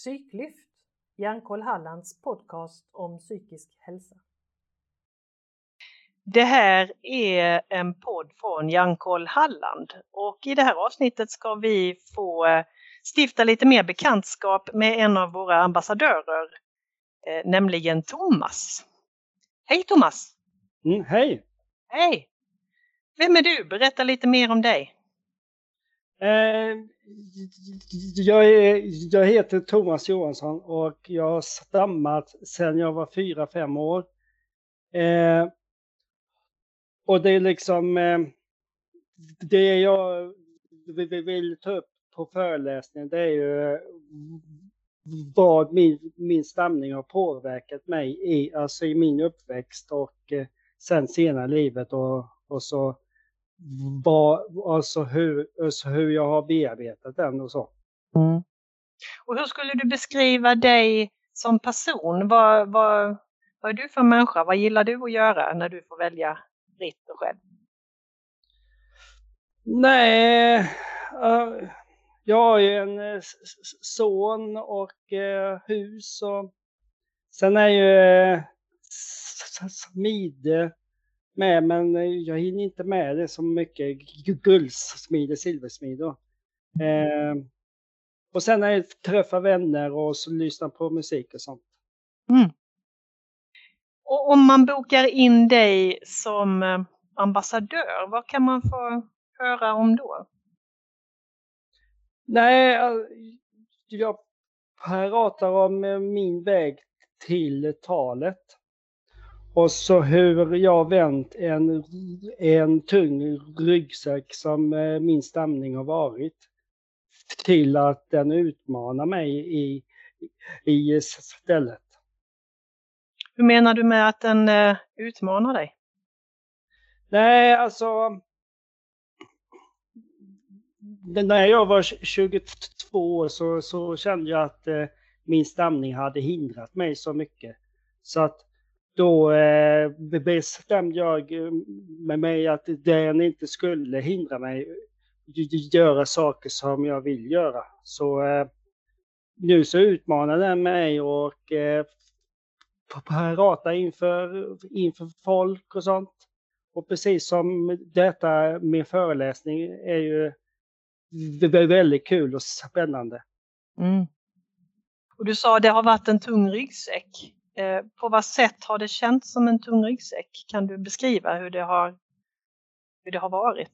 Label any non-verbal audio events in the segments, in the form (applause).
Psyklyft, Hjärnkoll Hallands podcast om psykisk hälsa. Det här är en podd från Hjärnkoll Halland och i det här avsnittet ska vi få eh, stifta lite mer bekantskap med en av våra ambassadörer, eh, nämligen Thomas. Hej Thomas! Mm, hej! Hej! Vem är du? Berätta lite mer om dig. Eh, jag, är, jag heter Thomas Johansson och jag har stammat sedan jag var fyra fem år. Eh, och det är liksom eh, det jag vill ta upp på föreläsningen det är ju eh, vad min, min stamning har påverkat mig i, alltså i min uppväxt och eh, sen senare i livet och, och så vad, alltså hur, alltså hur jag har bearbetat den och så. Mm. Och hur skulle du beskriva dig som person? Vad, vad, vad är du för människa? Vad gillar du att göra när du får välja fritt och själv? Nej, uh, jag har ju en uh, son och uh, hus och sen är ju uh, smide med, men jag hinner inte med det så mycket. Guldsmide, silversmide. Eh, och sen är det träffa vänner och så lyssna på musik och sånt. Mm. Och om man bokar in dig som eh, ambassadör, vad kan man få höra om då? Nej, jag pratar om eh, min väg till talet. Och så hur jag vänt en, en tung ryggsäck som eh, min stamning har varit till att den utmanar mig i, i stället. Hur menar du med att den uh, utmanar dig? Nej, alltså när jag var 22 år så, så kände jag att eh, min stamning hade hindrat mig så mycket. Så att då eh, bestämde jag eh, med mig att den inte skulle hindra mig göra saker som jag vill göra. Så eh, nu så utmanar den mig och eh, prata inför, inför folk och sånt. Och precis som detta, med föreläsning är ju väldigt kul och spännande. Mm. Och du sa det har varit en tung ryggsäck. Eh, på vad sätt har det känts som en tung ryggsäck? Kan du beskriva hur det har, hur det har varit?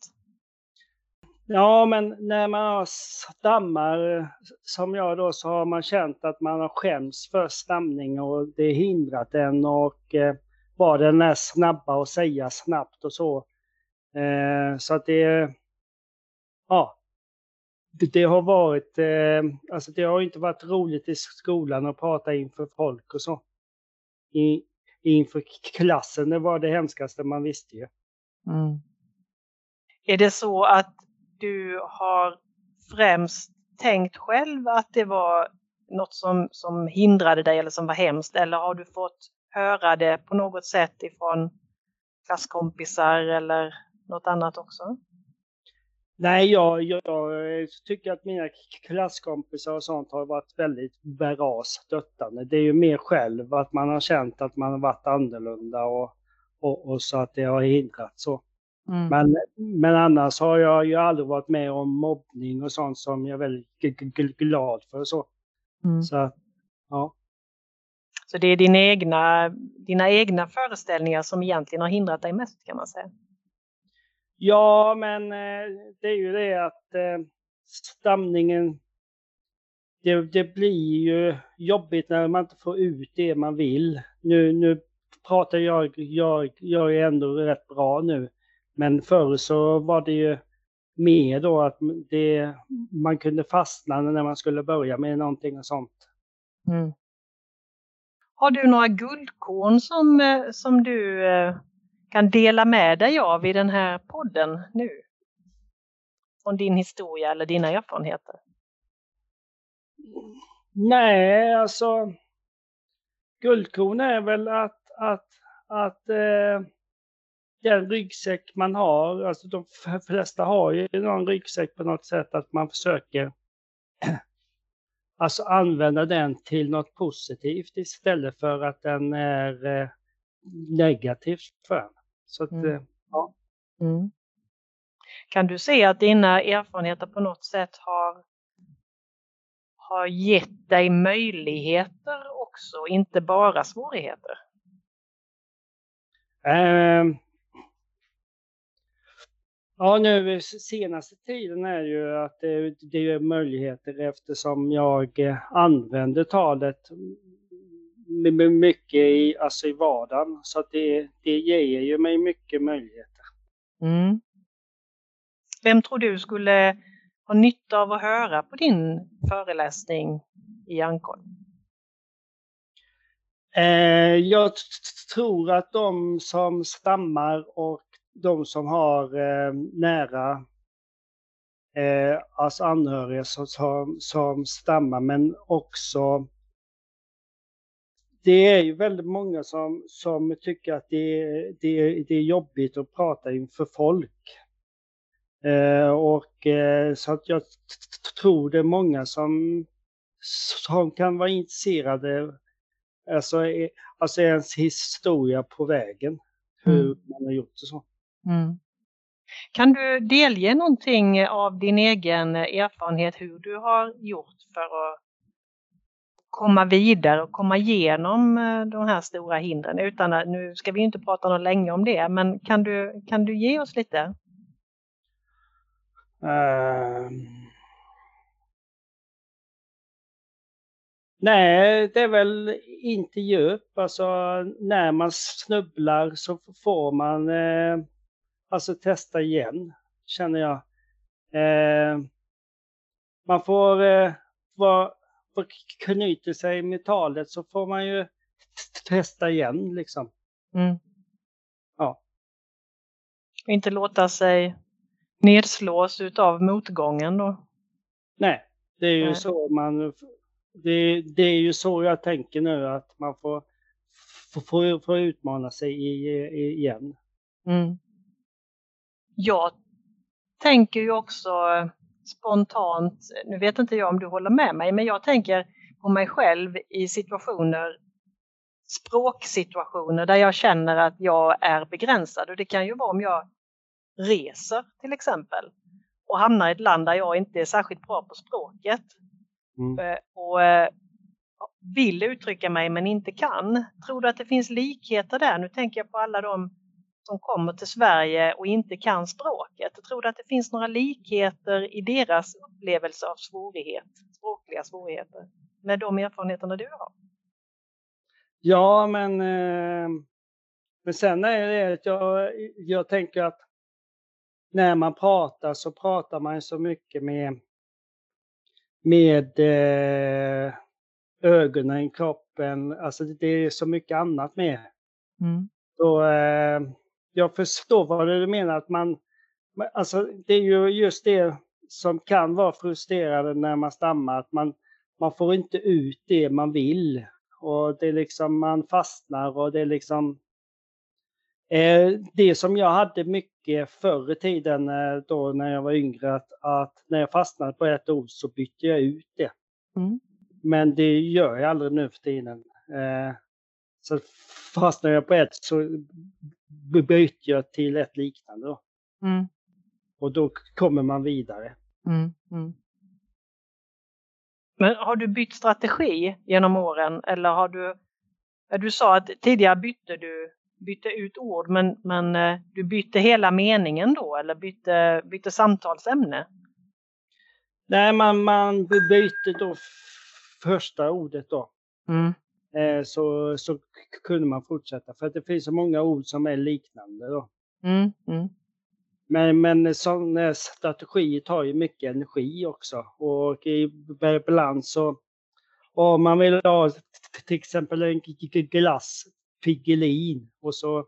Ja, men när man stammar som jag då så har man känt att man har skämts för stamning och det hindrat en och eh, var den är snabba och säga snabbt och så. Eh, så att det, ja, det, det har varit, eh, alltså det har inte varit roligt i skolan att prata inför folk och så i, inför klassen. Det var det hemskaste man visste ju. Mm. Är det så att du har främst tänkt själv att det var något som, som hindrade dig eller som var hemskt eller har du fått höra det på något sätt ifrån klasskompisar eller något annat också? Nej, jag, jag, tycker att mina klasskompisar och sånt har varit väldigt bra stöttande. Det är ju mer själv att man har känt att man har varit annorlunda och, och, och så att det har hindrat så. Mm. Men, men annars har jag ju aldrig varit med om mobbning och sånt som jag är väldigt glad för. Så, mm. så ja. Så det är din egna, dina egna föreställningar som egentligen har hindrat dig mest kan man säga? Ja, men eh, det är ju det att eh, stamningen, det, det blir ju jobbigt när man inte får ut det man vill. Nu, nu pratar jag, jag, jag är ändå rätt bra nu. Men förr så var det ju mer då att det, man kunde fastna när man skulle börja med någonting och sånt. Mm. Har du några guldkorn som, eh, som du kan dela med dig av i den här podden nu? Från din historia eller dina erfarenheter? Nej, alltså guldkorn är väl att, att, att eh, den ryggsäck man har, alltså de flesta har ju någon ryggsäck på något sätt att man försöker (clears throat) alltså använda den till något positivt istället för att den är eh, negativt för en. Så att, Mm. eh, ja. Mm. Kan du se att dina erfarenheter på något sätt har, har gett dig möjligheter också, inte bara svårigheter? Ehm. Ja, nu senaste tiden är ju att det, det är möjligheter eftersom jag eh, använder talet mycket i, alltså i vardagen. Så att det, det ger ju mig mycket möjligheter. Mm. Vem tror du skulle ha nytta av att höra på din föreläsning i Ankon? Eh, jag tror att de som stammar och de som har eh, nära eh, alltså anhöriga som, som, som stammar men också det är ju väldigt många som, som tycker att det, det, det är jobbigt att prata inför folk. Eh, och eh, så att jag tror det är många som, som kan vara intresserade Alltså, eh, alltså ens historia på vägen. Hur Mm. man har gjort det så. Mm. Kan du delge någonting av din egen erfarenhet hur du har gjort för att komma vidare och komma igenom eh, de här stora hindren? Utan att, nu ska vi inte prata något länge om det, men kan du, kan du ge oss lite? Ehm. Nej, det är väl inte djup. Alltså när man snubblar så får man eh, alltså testa igen, känner jag. Eh, man får, eh, vara knyter sig med talet så får man ju testa igen liksom. Mm. Ja. Och inte låta sig nedslås utav motgången då? Nej, det är ju Nej. så man... Det, det är ju så jag tänker nu att man får, får, får, utmana sig i, i, igen. Mm. Jag tänker ju också spontant, nu vet inte jag om du håller med mig, men jag tänker på mig själv i situationer, språksituationer där jag känner att jag är begränsad. Och det kan ju vara om jag reser till exempel och hamnar i ett land där jag inte är särskilt bra på språket Mm. eh, och eh, vill uttrycka mig men inte kan. Tror du att det finns likheter där? Nu tänker jag på alla de som kommer till Sverige och inte kan språket. Tror du att det finns några likheter i deras upplevelse av svårighet, språkliga svårigheter med de erfarenheterna du har? Ja, men, eh, men sen är det att jag, jag tänker att när man pratar så pratar man så mycket med, med eh, ögonen, kroppen, alltså det är så mycket annat med. Mm. Så, jag förstår vad du menar, att man, alltså det är ju just det som kan vara frustrerande när man stammar, att man, man får inte ut det man vill. Och det är liksom, man fastnar och det är liksom eh, det som jag hade mycket förr i tiden eh, då när jag var yngre, att, att när jag fastnade på ett ord så bytte jag ut det. Mm. Men det gör jag aldrig nu för tiden. Eh, så fastnar jag på ett så b- byter jag till ett liknande. Då. Mm. Och då kommer man vidare. Mm. Mm. Men har du bytt strategi genom åren eller har du, du sa att tidigare bytte du bytte ut ord men, men eh, du bytte hela meningen då eller bytte, bytte samtalsämne? Nej, man, man byter då första ordet då. Mm. Eh, så, så kunde man fortsätta. För att det finns så många ord som är liknande då. Mm. Mm. Men, men sån eh, strategi tar ju mycket energi också. Och ibland så, om man vill ha till exempel en glass, Piggelin, och så,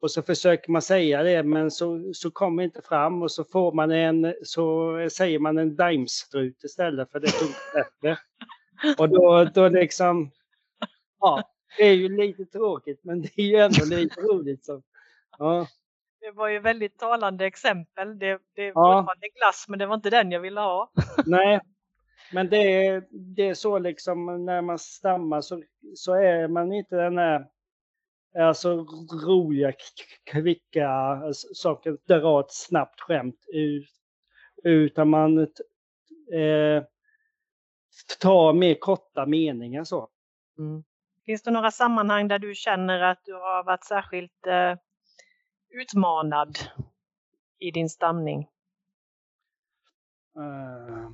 och så försöker man säga det men så, så kommer inte fram och så får man en, så säger man en daimstrut istället för det funkar bättre. Och då, då liksom, ja, det är ju lite tråkigt men det är ju ändå lite roligt. Så, ja. Det var ju väldigt talande exempel. Det, det Ja. var fortfarande glass men det var inte den jag ville ha. Nej. Men det är, det är så liksom när man stammar så, så är man inte den där alltså roliga, kvicka kan dra ett snabbt skämt ut, utan man eh, tar mer korta meningar så. Mm. Finns det några sammanhang där du känner att du har varit särskilt eh, utmanad i din stamning? Uh,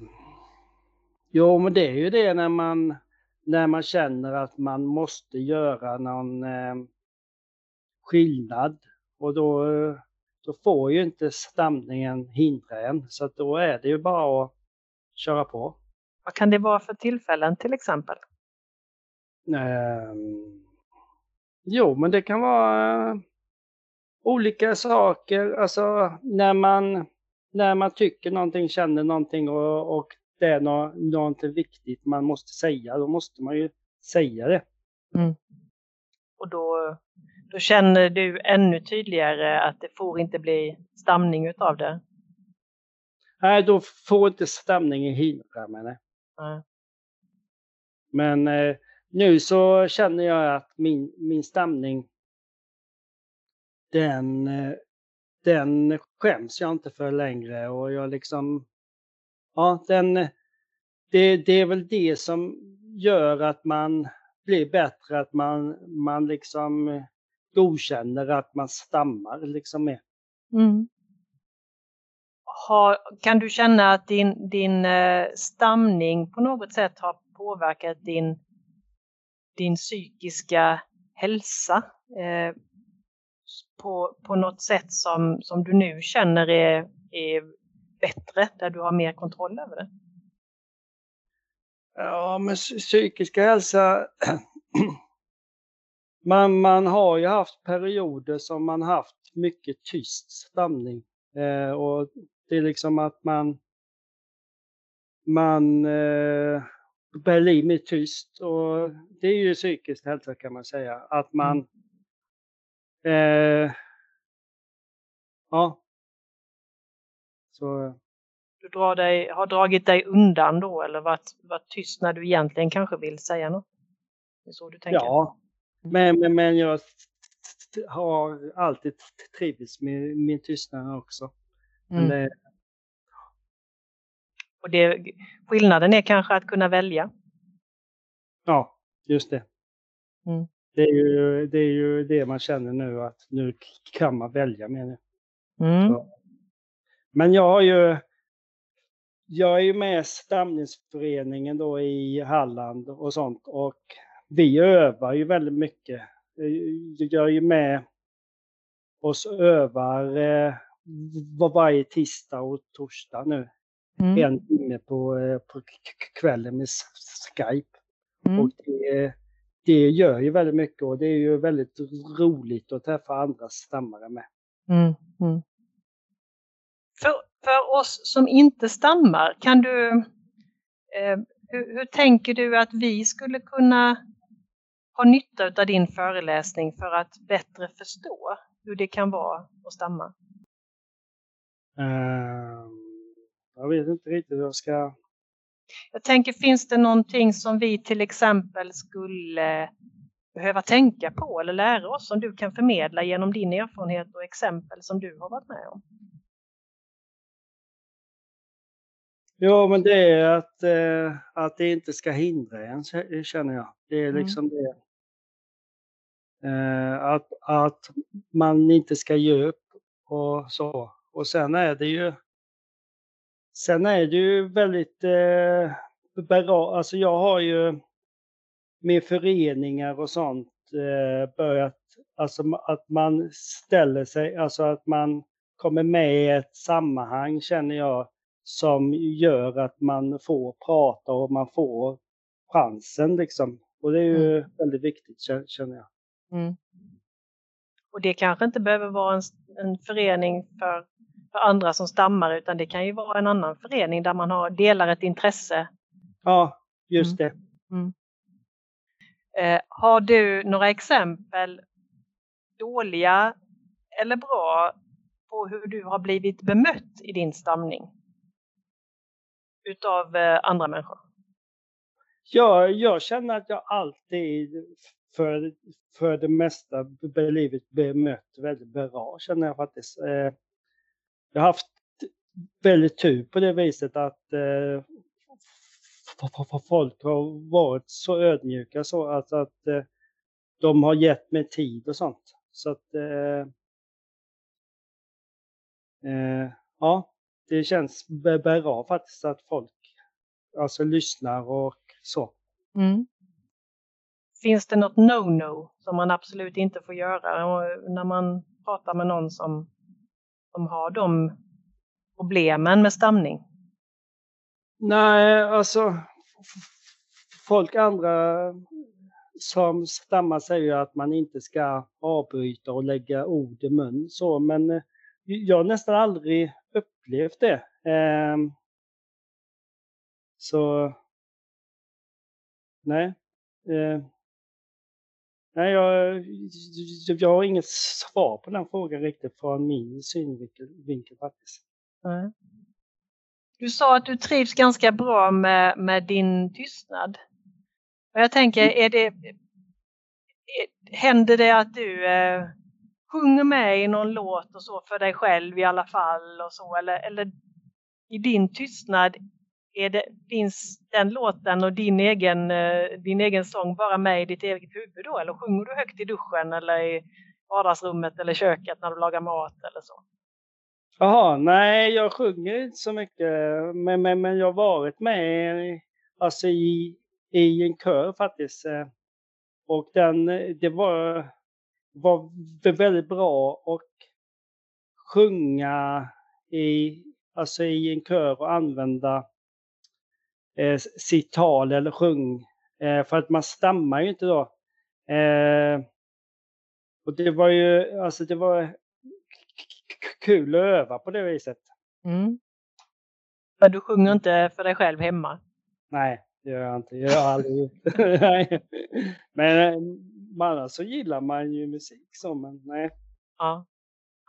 jo, men det är ju det när man, när man känner att man måste göra någon eh, skillnad och då, då får ju inte stamningen hindra en så då är det ju bara att köra på. Vad kan det vara för tillfällen till exempel? Uh, jo, men det kan vara uh, olika saker, alltså när man, när man tycker någonting, känner någonting och, och det är no, någonting viktigt man måste säga, då måste man ju säga det. Mm. Och då, då känner du ännu tydligare att det får inte bli stamning utav det? Nej, då får inte stamningen hindra mig. Nej. Men eh, nu så känner jag att min, min stamning den, den skäms jag inte för längre och jag liksom, ja den, det, det är väl det som gör att man blir bättre, att man, man liksom godkänner att man stammar liksom mer. Mm. Har, kan du känna att din, din eh, stamning på något sätt har påverkat din, din psykiska hälsa? Eh, på, på något sätt som, som du nu känner är, är bättre, där du har mer kontroll över det? Ja, men psykiska hälsa. (clears throat) man, man har ju haft perioder som man haft mycket tyst stamning. Eh, och det är liksom att man man eh, blir mer tyst och det är ju psykisk hälsa kan man säga. Att man mm Eh, ja. Så. Du drar dig, har dragit dig undan då eller varit, varit tyst när du egentligen kanske vill säga något? Det är så du tänker? Ja, men, men, men jag har alltid trivits med min tystnad också. Mm. Det... Och det, skillnaden är kanske att kunna välja? Ja, just det. Mm. Det är, ju, det är ju det man känner nu att nu kan man välja med det. Mm. Men jag har ju jag är ju med i stamningsföreningen då i Halland och sånt och vi övar ju väldigt mycket. Jag är ju med och övar eh, varje tisdag och torsdag nu. Mm. En timme på, eh, på kvällen med Skype. Mm. Och det, det gör ju väldigt mycket och det är ju väldigt roligt att träffa andra stammare med. Mm, mm. För, för oss som inte stammar, kan du, eh, hur, hur, tänker du att vi skulle kunna ha nytta av din föreläsning för att bättre förstå hur det kan vara att stamma? Uh, jag vet inte riktigt hur jag ska jag tänker, finns det någonting som vi till exempel skulle behöva tänka på eller lära oss som du kan förmedla genom din erfarenhet och exempel som du har varit med om? Ja, men det är att, eh, att det inte ska hindra en, känner jag. Det är mm. liksom mm. det. Eh, att, att man inte ska ge upp och så. Och sen är det ju Sen är det ju väldigt eh, bra, alltså jag har ju med föreningar och sånt eh, börjat, alltså att man ställer sig, alltså att man kommer med i ett sammanhang känner jag som gör att man får prata och man får chansen liksom. Och det är ju mm. väldigt viktigt känner jag. Mm. Och det kanske inte behöver vara en, en förening för för andra som stammar utan det kan ju vara en annan förening där man har, delar ett intresse. Ja, just mm. det. Mm. Eh, har du några exempel, dåliga eller bra, på hur du har blivit bemött i din stamning? Utav eh, andra människor? jag, jag känner att jag alltid för, för det mesta blivit bemött väldigt bra, känner jag faktiskt. Eh, jag har haft väldigt tur på det viset att eh, folk har varit så ödmjuka så att, att eh, de har gett mig tid och sånt. Så att eh, eh, ja, det känns bra faktiskt att folk alltså lyssnar och så. Mm. Finns det något no-no som man absolut inte får göra när man pratar med någon som, som har de problemen med stamning? Nej, alltså folk andra som stammar säger att man inte ska avbryta och lägga ord i mun så, men eh, jag har nästan aldrig upplevt det. Ehm, så nej. Eh, Nej, jag, jag har inget svar på den frågan riktigt från min synvinkel faktiskt. Nej. Du sa att du trivs ganska bra med, med din tystnad. Och jag tänker, mm. är det, är, händer det att du eh, sjunger med i någon låt och så för dig själv i alla fall och så eller, eller i din tystnad är det, finns den låten och din egen, eh, din egen sång bara med i ditt eget huvud då eller sjunger du högt i duschen eller i vardagsrummet eller köket när du lagar mat eller så? Jaha, nej jag sjunger inte så mycket men, men, men jag har varit med alltså i, i en kör faktiskt. Eh, och den, det var, var väldigt bra att sjunga i, alltså i en kör och använda eh, sitt tal eller sjung. Eh, för att man stammar ju inte då. Eh, och det var ju, alltså det var kul att öva på det viset. Mm. Men du sjunger inte för dig själv hemma? Nej, det gör jag inte. Jag har aldrig (laughs) Men eh, annars så gillar man ju musik så, men nej. Ja.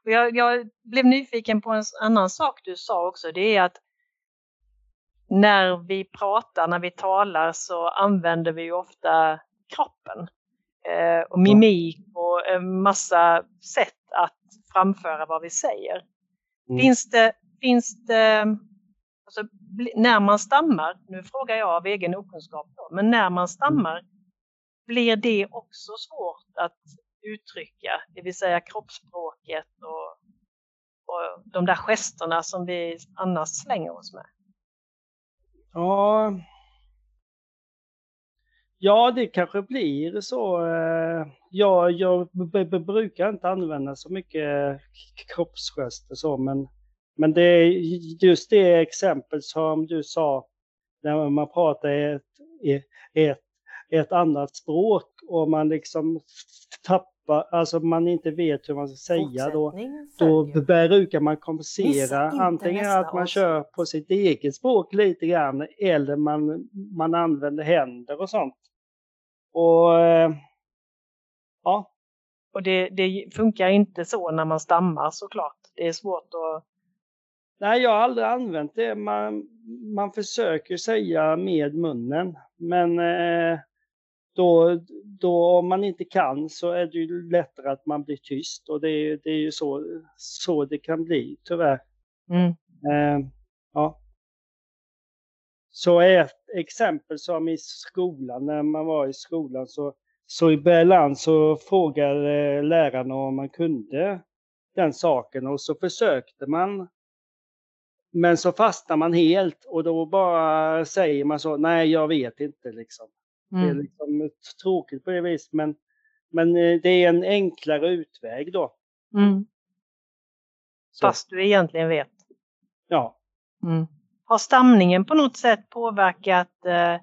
Jag, jag, blev nyfiken på en annan sak du sa också. Det är att när vi pratar, när vi talar så använder vi ofta kroppen eh, och mimik och en massa sätt att framföra vad vi säger. Mm. Finns det, finns det alltså, när man stammar, nu frågar jag av egen okunskap då, men när man stammar blir det också svårt att uttrycka, det vill säga kroppsspråket och, och de där gesterna som vi annars slänger oss med? Ja, ja det kanske blir så. Ja, jag brukar inte använda så mycket kroppsgester så, men, men det är just det exempel som du sa när man pratar ett, ett, ett annat språk och man liksom tappar alltså man inte vet hur man ska säga då, då brukar man kompensera antingen att man kör på sitt eget språk lite grann eller man, man använder händer och sånt. Och eh, ja. Och det, det funkar inte så när man stammar såklart. Det är svårt att Nej, jag har aldrig använt det. Man, man försöker säga med munnen, men eh, då, då om man inte kan så är det ju lättare att man blir tyst och det, det är ju så, så det kan bli tyvärr. Mm. Eh, ja. Så ett exempel som i skolan, när man var i skolan så, så i början så frågade lärarna om man kunde den saken och så försökte man. Men så fastnar man helt och då bara säger man så, nej jag vet inte liksom. Mm. Det är mm. liksom tråkigt på det viset men, men eh, det är en enklare utväg då. Mm. Fast du egentligen vet. Ja. Mm. Har stamningen på något sätt påverkat eh, eh,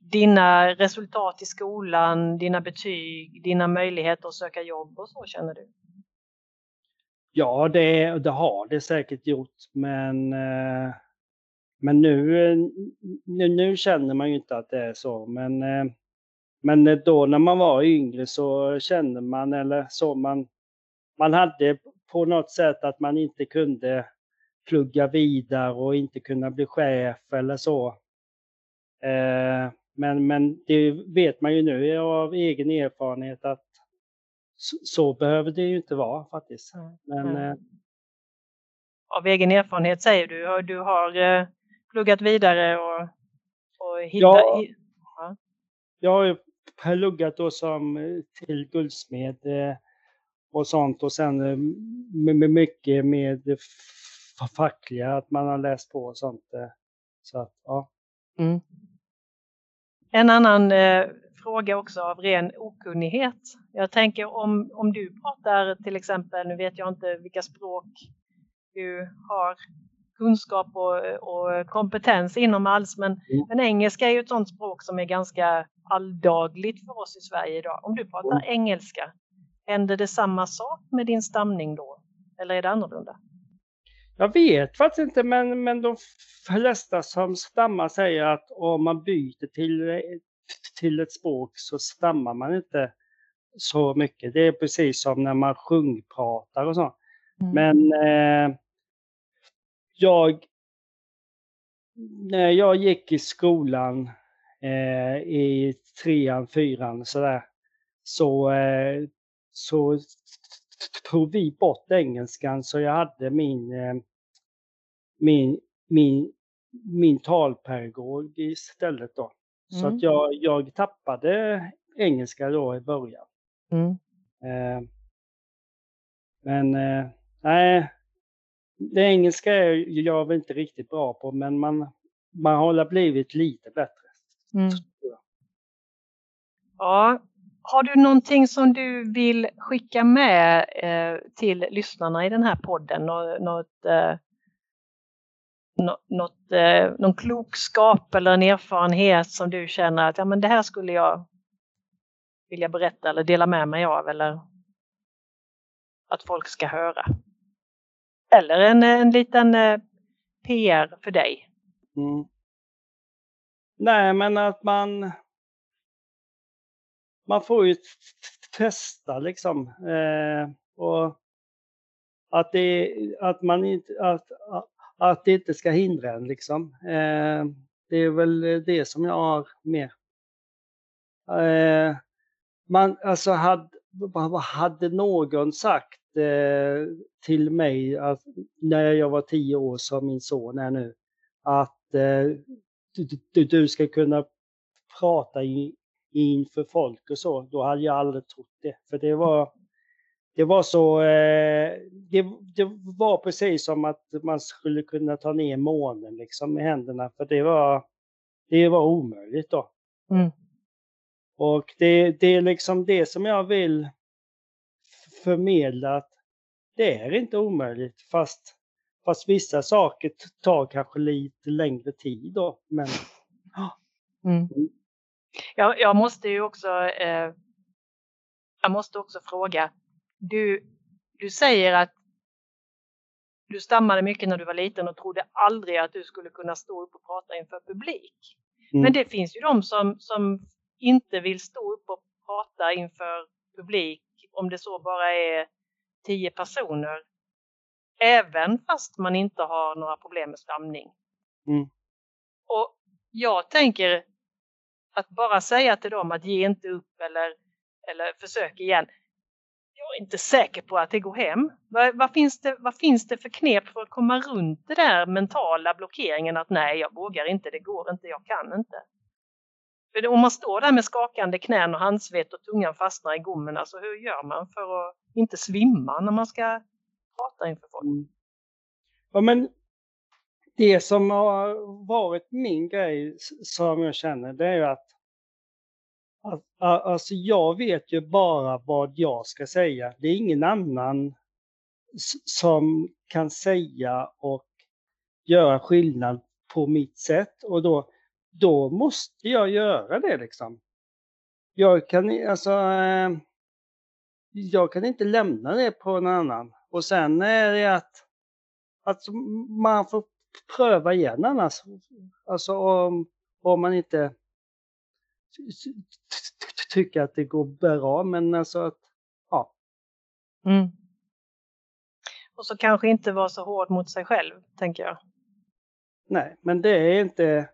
dina resultat i skolan, dina betyg, dina möjligheter att söka jobb och så känner du? Ja, det, det har det säkert gjort, men eh, men nu, nu, nu, känner man ju inte att det är så. Men, eh, men då när man var yngre så kände man, eller så man, man hade på något sätt att man inte kunde plugga vidare och inte kunna bli chef eller så. Eh, men, men det vet man ju nu av egen erfarenhet att så, så behöver det ju inte vara faktiskt. Men, Mm. eh, Av egen erfarenhet säger du, du har eh, pluggat vidare och, och hittat... Ja. hi- jag har ju pluggat då som eh, till guldsmed eh, och sånt och sen eh, med, mycket med fackliga, att man har läst på och sånt. Så att, ja. Mm. En annan eh, fråga också av ren okunnighet. Jag tänker om, om du pratar till exempel, nu vet jag inte vilka språk du har kunskap och, och kompetens inom alls, men, men engelska är ju ett sådant språk som är ganska alldagligt för oss i Sverige idag. Om du pratar engelska, händer det samma sak med din stamning då? Eller är det annorlunda? Jag vet faktiskt inte, men, men de flesta som stammar säger att om man byter till, till ett språk så stammar man inte så mycket. Det är precis som när man sjungpratar och så. Men eh, jag, när jag gick i skolan eh, i trean, fyran sådär, så, eh, så tog vi bort engelskan så jag hade min, eh, min, min, min talpedagog istället då. Så Mm. att jag, jag tappade engelska då i början. Mm. Eh, men eh, nej, det engelska är jag väl inte riktigt bra på, men man, man har blivit lite bättre. Mm. Ja, har du någonting som du vill skicka med eh, till lyssnarna i den här podden? Nå, något, eh, nå, något, eh, någon klokskap eller en erfarenhet som du känner att ja, men det här skulle jag vilja berätta eller dela med mig av eller att folk ska höra? Eller en, eh, en liten eh, PR för dig? Mm. Nej, men att man man får ju testa liksom. Eh, och att, det, att, man inte, att, att det inte ska hindra en liksom. Eh, det är väl det som jag har med. Eh, man, alltså hade, hade någon sagt eh, till mig att, när jag var tio år som min son är nu, att eh, du, du, ska kunna prata i, inför folk och så, då hade jag aldrig trott det. För det var, det var så, eh, det, det var precis som att man skulle kunna ta ner månen liksom med händerna, för det var, det var omöjligt då. Mm. Och det, det är liksom det som jag vill förmedla, att det är inte omöjligt, fast, fast vissa saker tar kanske lite längre tid då. Men (gasps) Mm. Jag, jag måste ju också, eh, jag måste också fråga. Du, du säger att du stammade mycket när du var liten och trodde aldrig att du skulle kunna stå upp och prata inför publik. Mm. Men det finns ju de som, som inte vill stå upp och prata inför publik om det så bara är tio personer. Även fast man inte har några problem med stamning. Mm. Och jag tänker att bara säga till dem att ge inte upp eller, eller försök igen. Jag är inte säker på att det går hem. Vad, vad, finns det, vad finns det för knep för att komma runt det där mentala blockeringen att nej, jag vågar inte, det går inte, jag kan inte. För om man står där med skakande knän och handsvett och tungan fastnar i gommen, alltså hur gör man för att inte svimma när man ska prata inför folk? Mm. Ja, men det som har varit min grej som jag känner, det är ju att, att alltså jag vet ju bara vad jag ska säga. Det är ingen annan som kan säga och göra skillnad på mitt sätt och då, då måste jag göra det liksom. Jag kan, alltså, eh, jag kan inte lämna det på någon annan. Och sen är det att, att man får pröva igen annars. Alltså om, om man inte ty- ty- tycker att det går bra, men alltså att, ja. Mm. Och så kanske inte vara så hård mot sig själv, tänker jag. Nej, men det är inte,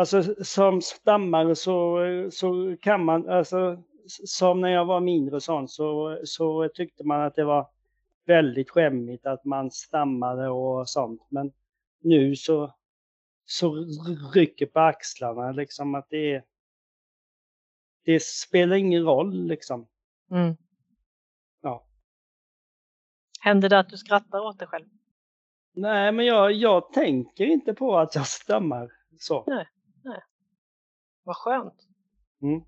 Alltså som stammare så, så kan man, alltså som när jag var mindre sånt så, så tyckte man att det var väldigt skämmigt att man stammade och sånt. Men nu så, så rycker på axlarna liksom att det är det spelar ingen roll liksom. Mm. Ja. Händer det att du skrattar åt dig själv? Nej, men jag, jag tänker inte på att jag stammar så. Nej. Vad skönt. Mm.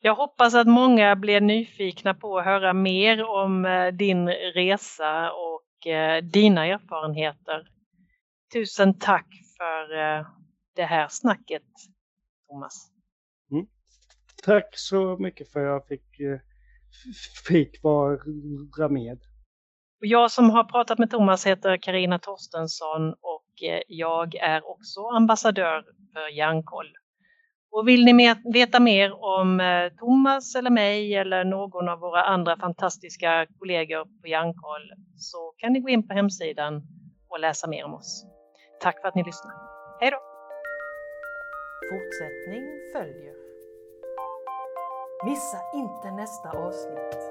Jag hoppas att många blir nyfikna på att höra mer om eh, din resa och eh, dina erfarenheter. Tusen tack för eh, det här snacket, Thomas. Mm. Tack så mycket för att jag fick, fick vara med. Jag som har pratat med Thomas heter Karina Torstensson och jag är också ambassadör för Hjärnkoll. Och vill ni veta mer om eh, Thomas eller mig eller någon av våra andra fantastiska kollegor på Hjärnkoll så kan ni gå in på hemsidan och läsa mer om oss. Tack för att ni lyssnade. Hej då! Fortsättning följer. Missa inte nästa avsnitt.